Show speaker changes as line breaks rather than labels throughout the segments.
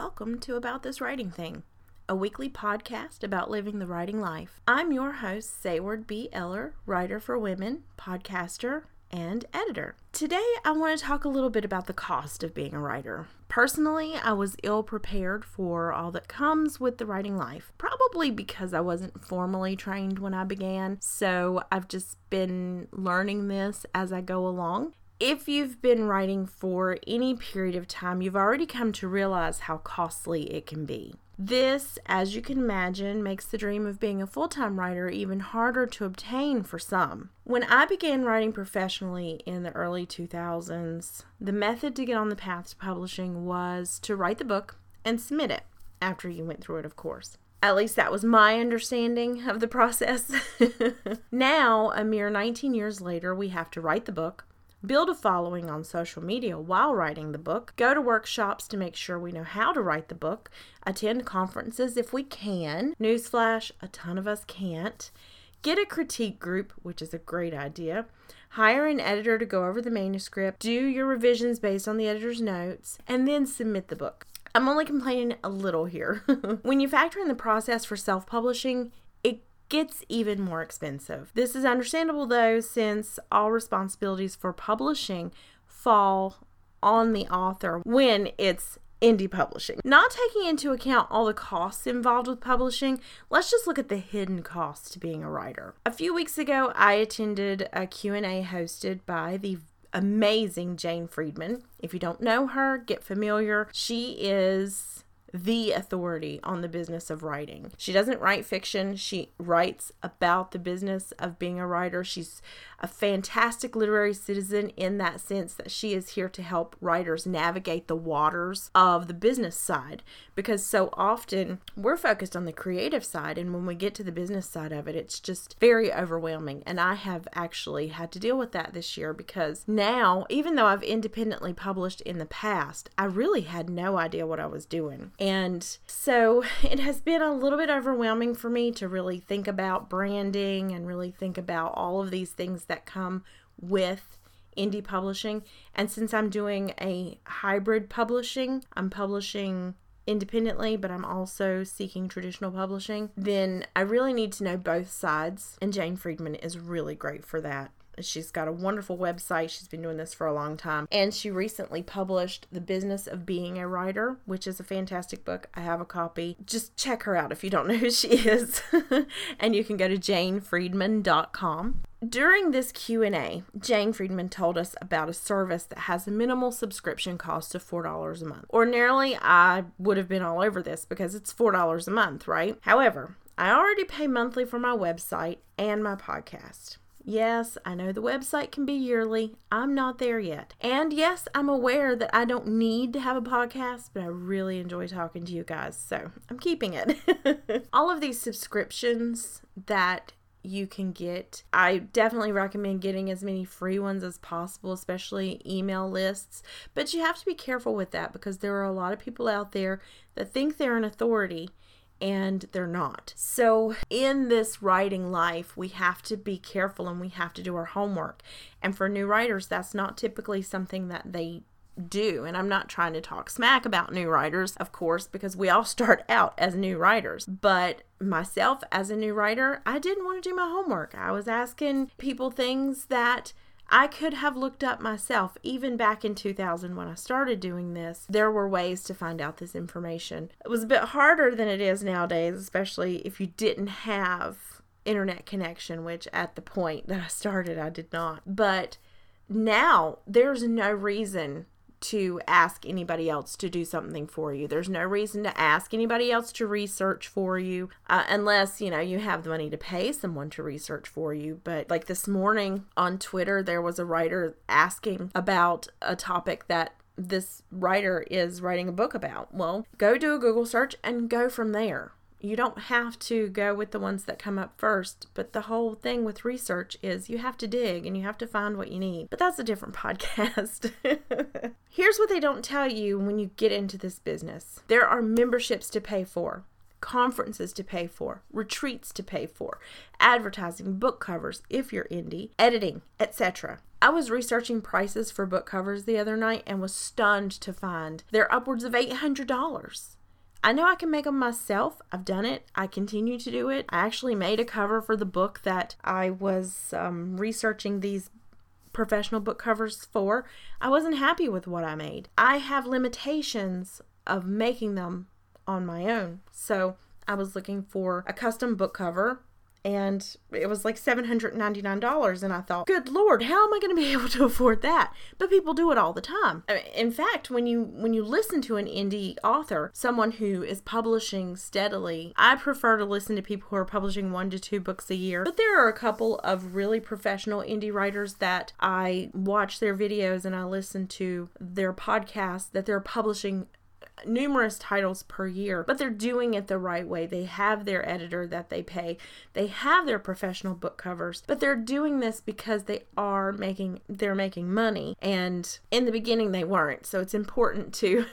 welcome to About This Writing Thing, a weekly podcast about living the writing life. I'm your host, Sayward B. Eller, writer for women, podcaster, and editor. Today, I want to talk a little bit about the cost of being a writer. Personally, I was ill prepared for all that comes with the writing life, probably because I wasn't formally trained when I began. So I've just been learning this as I go along. If you've been writing for any period of time, you've already come to realize how costly it can be. This, as you can imagine, makes the dream of being a full time writer even harder to obtain for some. When I began writing professionally in the early 2000s, the method to get on the path to publishing was to write the book and submit it after you went through it, of course. At least that was my understanding of the process. now, a mere 19 years later, we have to write the book, build a following on social media while writing the book, go to workshops to make sure we know how to write the book, attend conferences if we can. Newsflash, a ton of us can't. Get a critique group, which is a great idea. Hire an editor to go over the manuscript, do your revisions based on the editor's notes, and then submit the book. I'm only complaining a little here. when you factor in the process for self publishing, gets even more expensive. This is understandable though, since all responsibilities for publishing fall on the author when it's indie publishing. Not taking into account all the costs involved with publishing, let's just look at the hidden costs to being a writer. A few weeks ago, I attended a Q&A hosted by the amazing Jane Friedman. If you don't know her, get familiar. She is the authority on the business of writing. She doesn't write fiction, she writes about the business of being a writer. She's a fantastic literary citizen in that sense that she is here to help writers navigate the waters of the business side because so often we're focused on the creative side and when we get to the business side of it it's just very overwhelming and I have actually had to deal with that this year because now even though I've independently published in the past I really had no idea what I was doing and so it has been a little bit overwhelming for me to really think about branding and really think about all of these things that come with indie publishing. And since I'm doing a hybrid publishing, I'm publishing independently, but I'm also seeking traditional publishing, then I really need to know both sides. And Jane Friedman is really great for that. She's got a wonderful website. She's been doing this for a long time. And she recently published The Business of Being a Writer, which is a fantastic book. I have a copy. Just check her out if you don't know who she is. and you can go to janefriedman.com. During this Q&A, Jane Friedman told us about a service that has a minimal subscription cost of $4 a month. Ordinarily, I would have been all over this because it's $4 a month, right? However, I already pay monthly for my website and my podcast. Yes, I know the website can be yearly. I'm not there yet. And yes, I'm aware that I don't need to have a podcast, but I really enjoy talking to you guys, so I'm keeping it. All of these subscriptions that you can get. I definitely recommend getting as many free ones as possible, especially email lists. But you have to be careful with that because there are a lot of people out there that think they're an authority and they're not. So, in this writing life, we have to be careful and we have to do our homework. And for new writers, that's not typically something that they do. And I'm not trying to talk smack about new writers, of course, because we all start out as new writers. But myself, as a new writer, I didn't want to do my homework. I was asking people things that I could have looked up myself even back in 2000 when I started doing this. There were ways to find out this information. It was a bit harder than it is nowadays, especially if you didn't have internet connection, which at the point that I started, I did not. But now there's no reason to ask anybody else to do something for you. There's no reason to ask anybody else to research for you uh, unless, you know, you have the money to pay someone to research for you. But like this morning on Twitter, there was a writer asking about a topic that this writer is writing a book about. Well, go do a Google search and go from there you don't have to go with the ones that come up first, but the whole thing with research is you have to dig and you have to find what you need. But that's a different podcast. Here's what they don't tell you when you get into this business there are memberships to pay for. conferences to pay for, retreats to pay for, advertising, book covers if you're indie, editing, etc. I was researching prices for book covers the other night and was stunned to find they're upwards of $800. I know I can make them myself. I've done it. I continue to do it. I actually made a cover for the book that I was um, researching these professional book covers for. I wasn't happy with what I made. I have limitations of making them on my own. So I was looking for a custom book cover and it was like $799 and i thought good lord how am i going to be able to afford that? But people do it all the time. In fact when you when you listen to an indie author someone who is publishing steadily i prefer to listen to people who are publishing one to two books a year but there are a couple of really professional indie writers that i watch their videos and i listen to their podcasts that they're publishing numerous titles per year, but they're doing it the right way. They have their editor that they pay, they have their professional book covers, but they're doing this because they are making they're making money. And in the beginning they weren't. So it's important to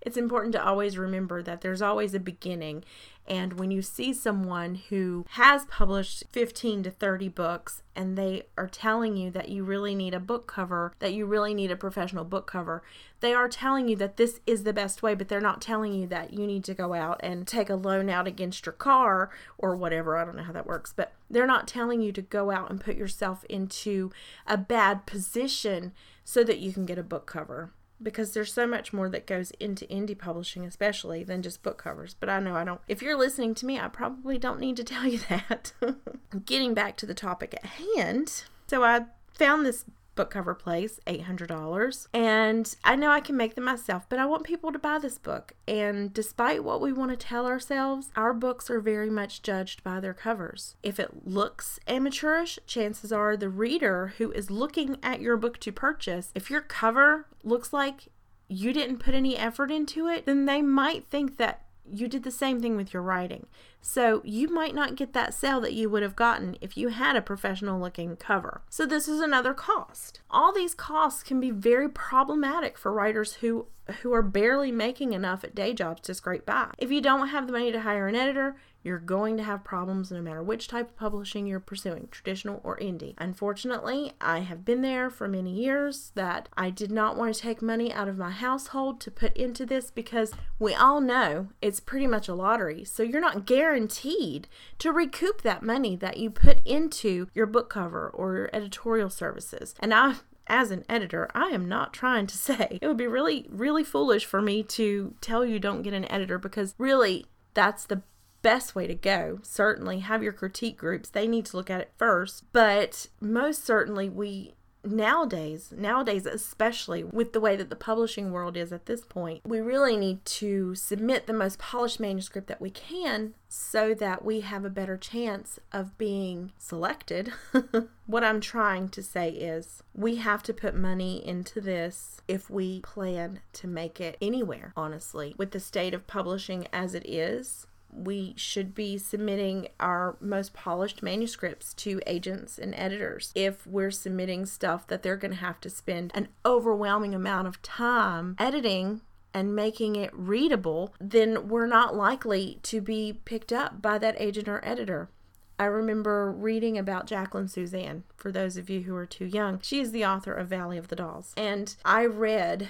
it's important to always remember that there's always a beginning and when you see someone who has published 15 to 30 books and they are telling you that you really need a book cover, that you really need a professional book cover, they are telling you that this is the best way, but they're not telling you that you need to go out and take a loan out against your car or whatever. I don't know how that works, but they're not telling you to go out and put yourself into a bad position so that you can get a book cover because there's so much more that goes into indie publishing, especially than just book covers. But I know I don't. If you're listening to me, I probably don't need to tell you that. Getting back to the topic at hand. So I found this book cover place, $800. And I know I can make them myself, but I want people to buy this book. And despite what we want to tell ourselves, our books are very much judged by their covers. If it looks amateurish, chances are the reader who is looking at your book to purchase, if your cover looks like you didn't put any effort into it, then they might think that you did the same thing with your writing. So you might not get that sale that you would have gotten if you had a professional looking cover. So this is another cost. All these costs can be very problematic for writers who who are barely making enough at day jobs to scrape by. If you don't have the money to hire an editor, you're going to have problems no matter which type of publishing you're pursuing, traditional or indie. Unfortunately, I have been there for many years that I did not want to take money out of my household to put into this because we all know it's pretty much a lottery. So you're not guaranteed to recoup that money that you put into your book cover or your editorial services. And I as an editor, I am not trying to say it would be really, really foolish for me to tell you don't get an editor because really that's the best way to go. Certainly, have your critique groups, they need to look at it first. But most certainly, we nowadays, nowadays, especially with the way that the publishing world is at this point, we really need to submit the most polished manuscript that we can so that we have a better chance of being selected. what I'm trying to say is we have to put money into this if we plan to make it anywhere, honestly. With the state of publishing as it is, we should be submitting our most polished manuscripts to agents and editors. If we're submitting stuff that they're going to have to spend an overwhelming amount of time editing and making it readable, then we're not likely to be picked up by that agent or editor. I remember reading about Jacqueline Susann, for those of you who are too young. She is the author of Valley of the Dolls. And I read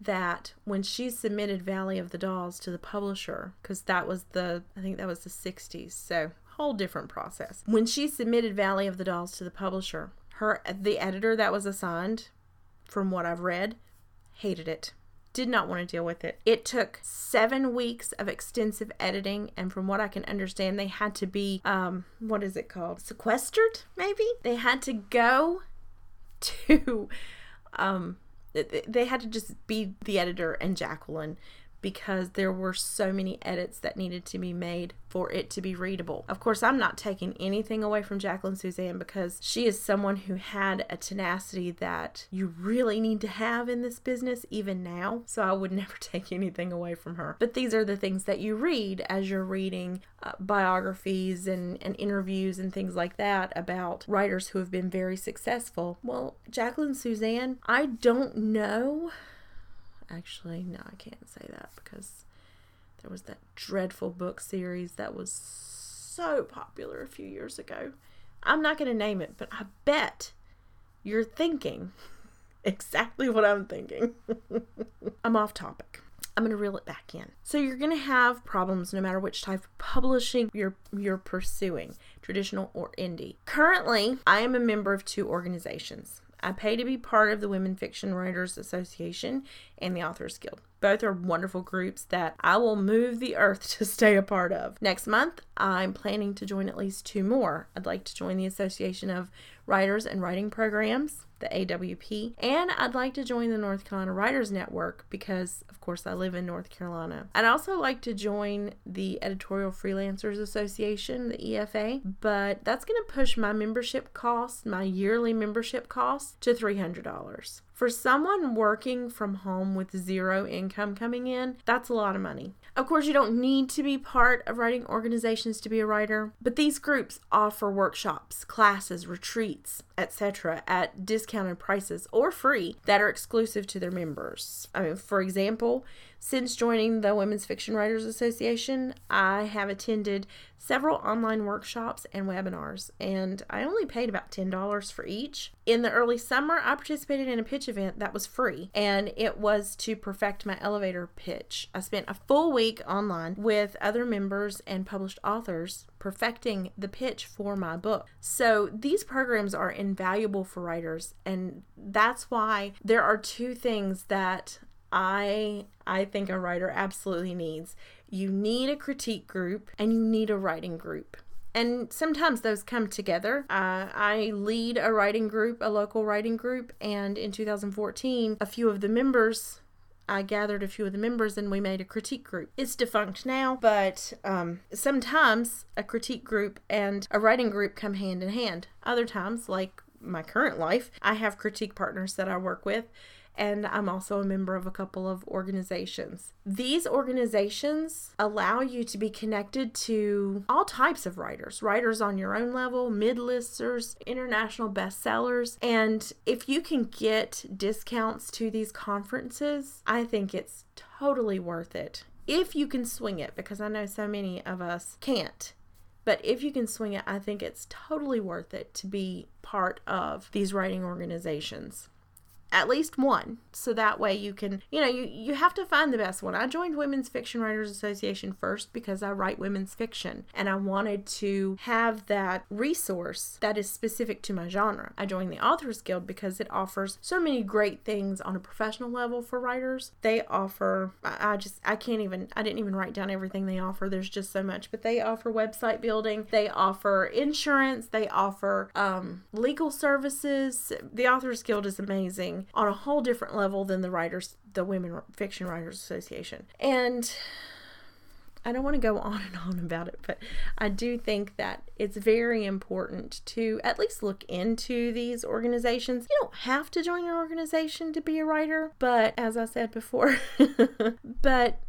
that when she submitted Valley of the Dolls to the publisher, because that was the, I think that was the 60s, so whole different process. When she submitted Valley of the Dolls to the publisher, her the editor that was assigned, from what I've read, hated it. Did not want to deal with it. It took seven weeks of extensive editing, and from what I can understand, they had to be, um, what is it called? Sequestered, maybe? They had to go to, um, they had to just be the editor and Jacqueline because there were so many edits that needed to be made for it to be readable. Of course, I'm not taking anything away from Jacqueline Susann because she is someone who had a tenacity that you really need to have in this business even now. So I would never take anything away from her. But these are the things that you read as you're reading uh, biographies and, and interviews and things like that about writers who have been very successful. Well, Jacqueline Susann, I don't know Actually, no, I can't say that because There was that dreadful book series that was so popular a few years ago. I'm not going to name it, but I bet you're thinking exactly what I'm thinking. I'm off topic. I'm going to reel it back in. So you're going to have problems no matter which type of publishing you're you're pursuing, traditional or indie. Currently, I am a member of two organizations. I pay to be part of the Women Fiction Writers Association and the Authors Guild. Both are wonderful groups that I will move the earth to stay a part of. Next month, I'm planning to join at least two more. I'd like to join the Association of Writers and Writing Programs the AWP, and I'd like to join the North Carolina Writers Network because, of course, I live in North Carolina. I'd also like to join the Editorial Freelancers Association, the EFA, but that's going to push my membership cost, my yearly membership cost, to $300. For someone working from home with zero income coming in, that's a lot of money. Of course, you don't need to be part of writing organizations to be a writer, but these groups offer workshops, classes, retreats, etc. at discounted prices or free that are exclusive to their members. I mean, for example, since joining the Women's Fiction Writers Association, I have attended several online workshops and webinars, and I only paid about $10 for each. In the early summer, I participated in a pitch event that was free, and it was to perfect my elevator pitch. I spent a full week online with other members and published authors perfecting the pitch for my book. So these programs are invaluable for writers, and that's why there are two things that I I think a writer absolutely needs. You need a critique group and you need a writing group. And sometimes those come together. Uh, I lead a writing group, a local writing group, and in 2014, a few of the members I gathered a few of the members and we made a critique group. It's defunct now, but um, sometimes a critique group and a writing group come hand in hand. Other times, like my current life, I have critique partners that I work with and I'm also a member of a couple of organizations. These organizations allow you to be connected to all types of writers, writers on your own level, mid-listers, international bestsellers, and if you can get discounts to these conferences, I think it's totally worth it. If you can swing it, because I know so many of us can't. But if you can swing it, I think it's totally worth it to be part of these writing organizations at least one so that way you can you know you, you have to find the best one. I joined women's fiction writers association first because i write women's fiction and i wanted to have that resource that is specific to my genre. I joined the authors guild because it offers so many great things on a professional level for writers. They offer i just i can't even i didn't even write down everything they offer. There's just so much. But they offer website building. They offer insurance. They offer um, legal services. The authors guild is amazing on a whole different level than the writers, the Women Fiction Writers Association. And I don't want to go on and on about it, but I do think that it's very important to at least look into these organizations. You don't have to join your organization to be a writer, but as I said before, but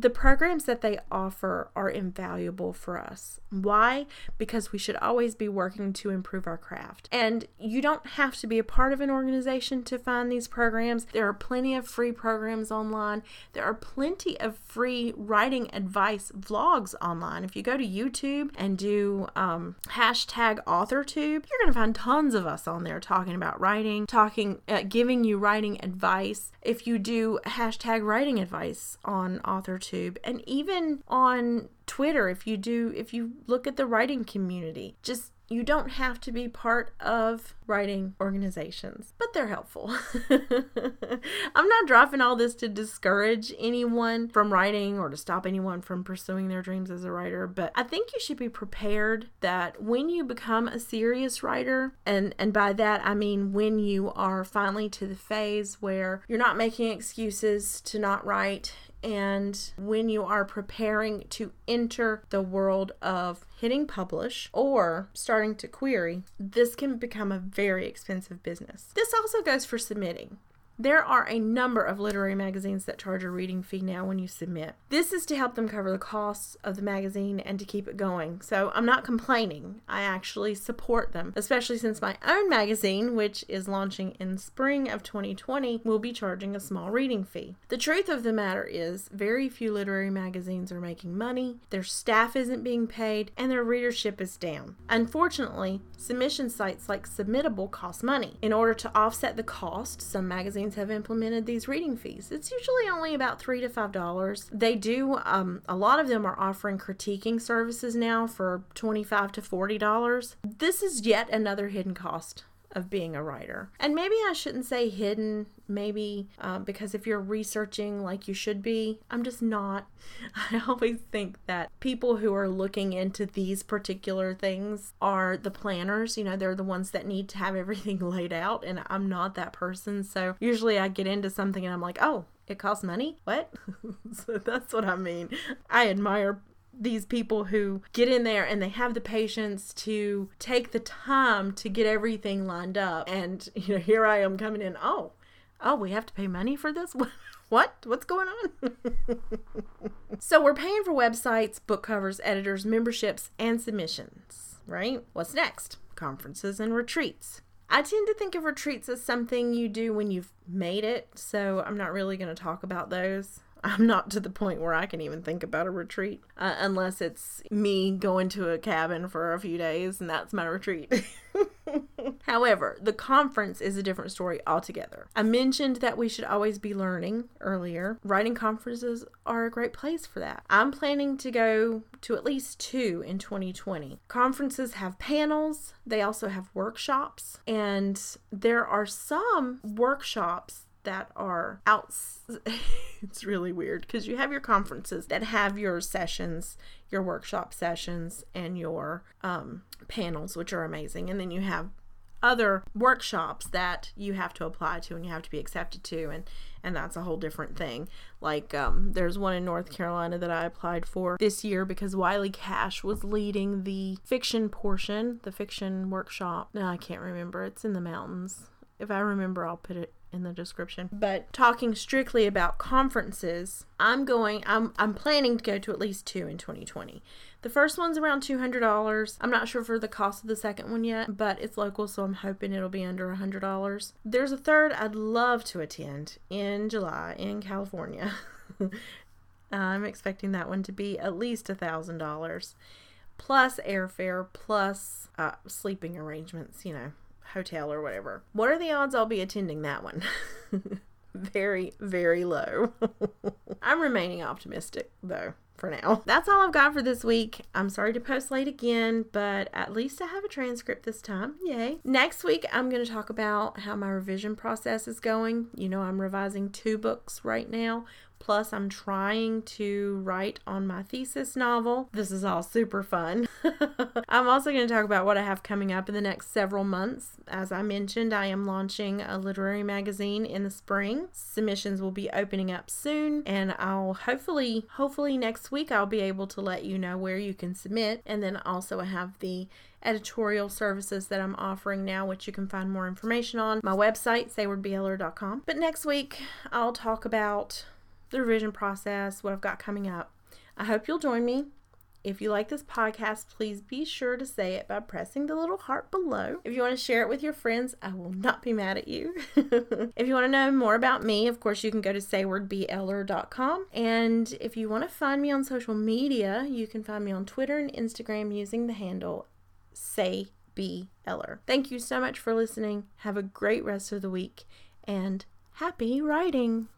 the programs that they offer are invaluable for us. Why? Because we should always be working to improve our craft. And you don't have to be a part of an organization to find these programs. There are plenty of free programs online. There are plenty of free writing advice vlogs online. If you go to YouTube and do um, hashtag AuthorTube, you're going to find tons of us on there talking about writing, talking, uh, giving you writing advice. If you do hashtag writing advice on AuthorTube, YouTube and even on Twitter if you do if you look at the writing community. Just you don't have to be part of writing organizations, but they're helpful. I'm not dropping all this to discourage anyone from writing or to stop anyone from pursuing their dreams as a writer, but I think you should be prepared that when you become a serious writer, and and by that I mean when you are finally to the phase where you're not making excuses to not write and when you are preparing to enter the world of hitting publish or starting to query, this can become a very expensive business. This also goes for submitting. There are a number of literary magazines that charge a reading fee now when you submit. This is to help them cover the costs of the magazine and to keep it going. So I'm not complaining. I actually support them, especially since my own magazine, which is launching in spring of 2020, will be charging a small reading fee. The truth of the matter is, very few literary magazines are making money, their staff isn't being paid, and their readership is down. Unfortunately, submission sites like Submittable cost money. In order to offset the cost, some magazines have implemented these reading fees. It's usually only about three to five dollars. They do um, a lot of them are offering critiquing services now for twenty five to forty dollars. This is yet another hidden cost of being a writer. And maybe I shouldn't say hidden, maybe uh, because if you're researching like you should be, I'm just not. I always think that people who are looking into these particular things are the planners. You know, they're the ones that need to have everything laid out, and I'm not that person. So usually I get into something and I'm like, oh, it costs money? What? so that's what I mean. I admire these people who get in there and they have the patience to take the time to get everything lined up. And, you know, here I am coming in, oh, oh, we have to pay money for this? What? What's going on? so we're paying for websites, book covers, editors, memberships, and submissions, right? What's next? Conferences and retreats. I tend to think of retreats as something you do when you've made it, so I'm not really going to talk about those. I'm not to the point where I can even think about a retreat uh, unless it's me going to a cabin for a few days and that's my retreat. However, the conference is a different story altogether. I mentioned that we should always be learning earlier. Writing conferences are a great place for that. I'm planning to go to at least two in 2020. Conferences have panels, they also have workshops, and there are some workshops that are out. it's really weird because you have your conferences that have your sessions, your workshop sessions, and your um, panels, which are amazing. And then you have other workshops that you have to apply to and you have to be accepted to and and that's a whole different thing like um, there's one in north carolina that i applied for this year because wiley cash was leading the fiction portion the fiction workshop no i can't remember it's in the mountains if i remember i'll put it in the description. But talking strictly about conferences, I'm going I'm I'm planning to go to at least two in 2020. The first one's around $200. I'm not sure for the cost of the second one yet, but it's local, so I'm hoping it'll be under $100. There's a third I'd love to attend in July in California. I'm expecting that one to be at least $1,000 plus airfare plus uh, sleeping arrangements, you know, hotel or whatever. What are the odds I'll be attending that one? very, very low. I'm remaining optimistic though for now. That's all I've got for this week. I'm sorry to post late again, but at least I have a transcript this time. Yay. Next week, I'm going to talk about how my revision process is going. You know, I'm revising two books right now. Plus, I'm trying to write on my thesis novel. This is all super fun. I'm also going to talk about what I have coming up in the next several months. As I mentioned, I am launching a literary magazine in the spring. Submissions will be opening up soon, and I'll hopefully, hopefully next week, I'll be able to let you know where you can submit. And then also, I have the editorial services that I'm offering now, which you can find more information on my website, saywardbeller.com. But next week, I'll talk about the revision process, what I've got coming up. I hope you'll join me. If you like this podcast, please be sure to say it by pressing the little heart below. If you want to share it with your friends, I will not be mad at you. if you want to know more about me, of course, you can go to saywardbeller.com. And if you want to find me on social media, you can find me on Twitter and Instagram using the handle Say B Eller. Thank you so much for listening. Have a great rest of the week and happy writing.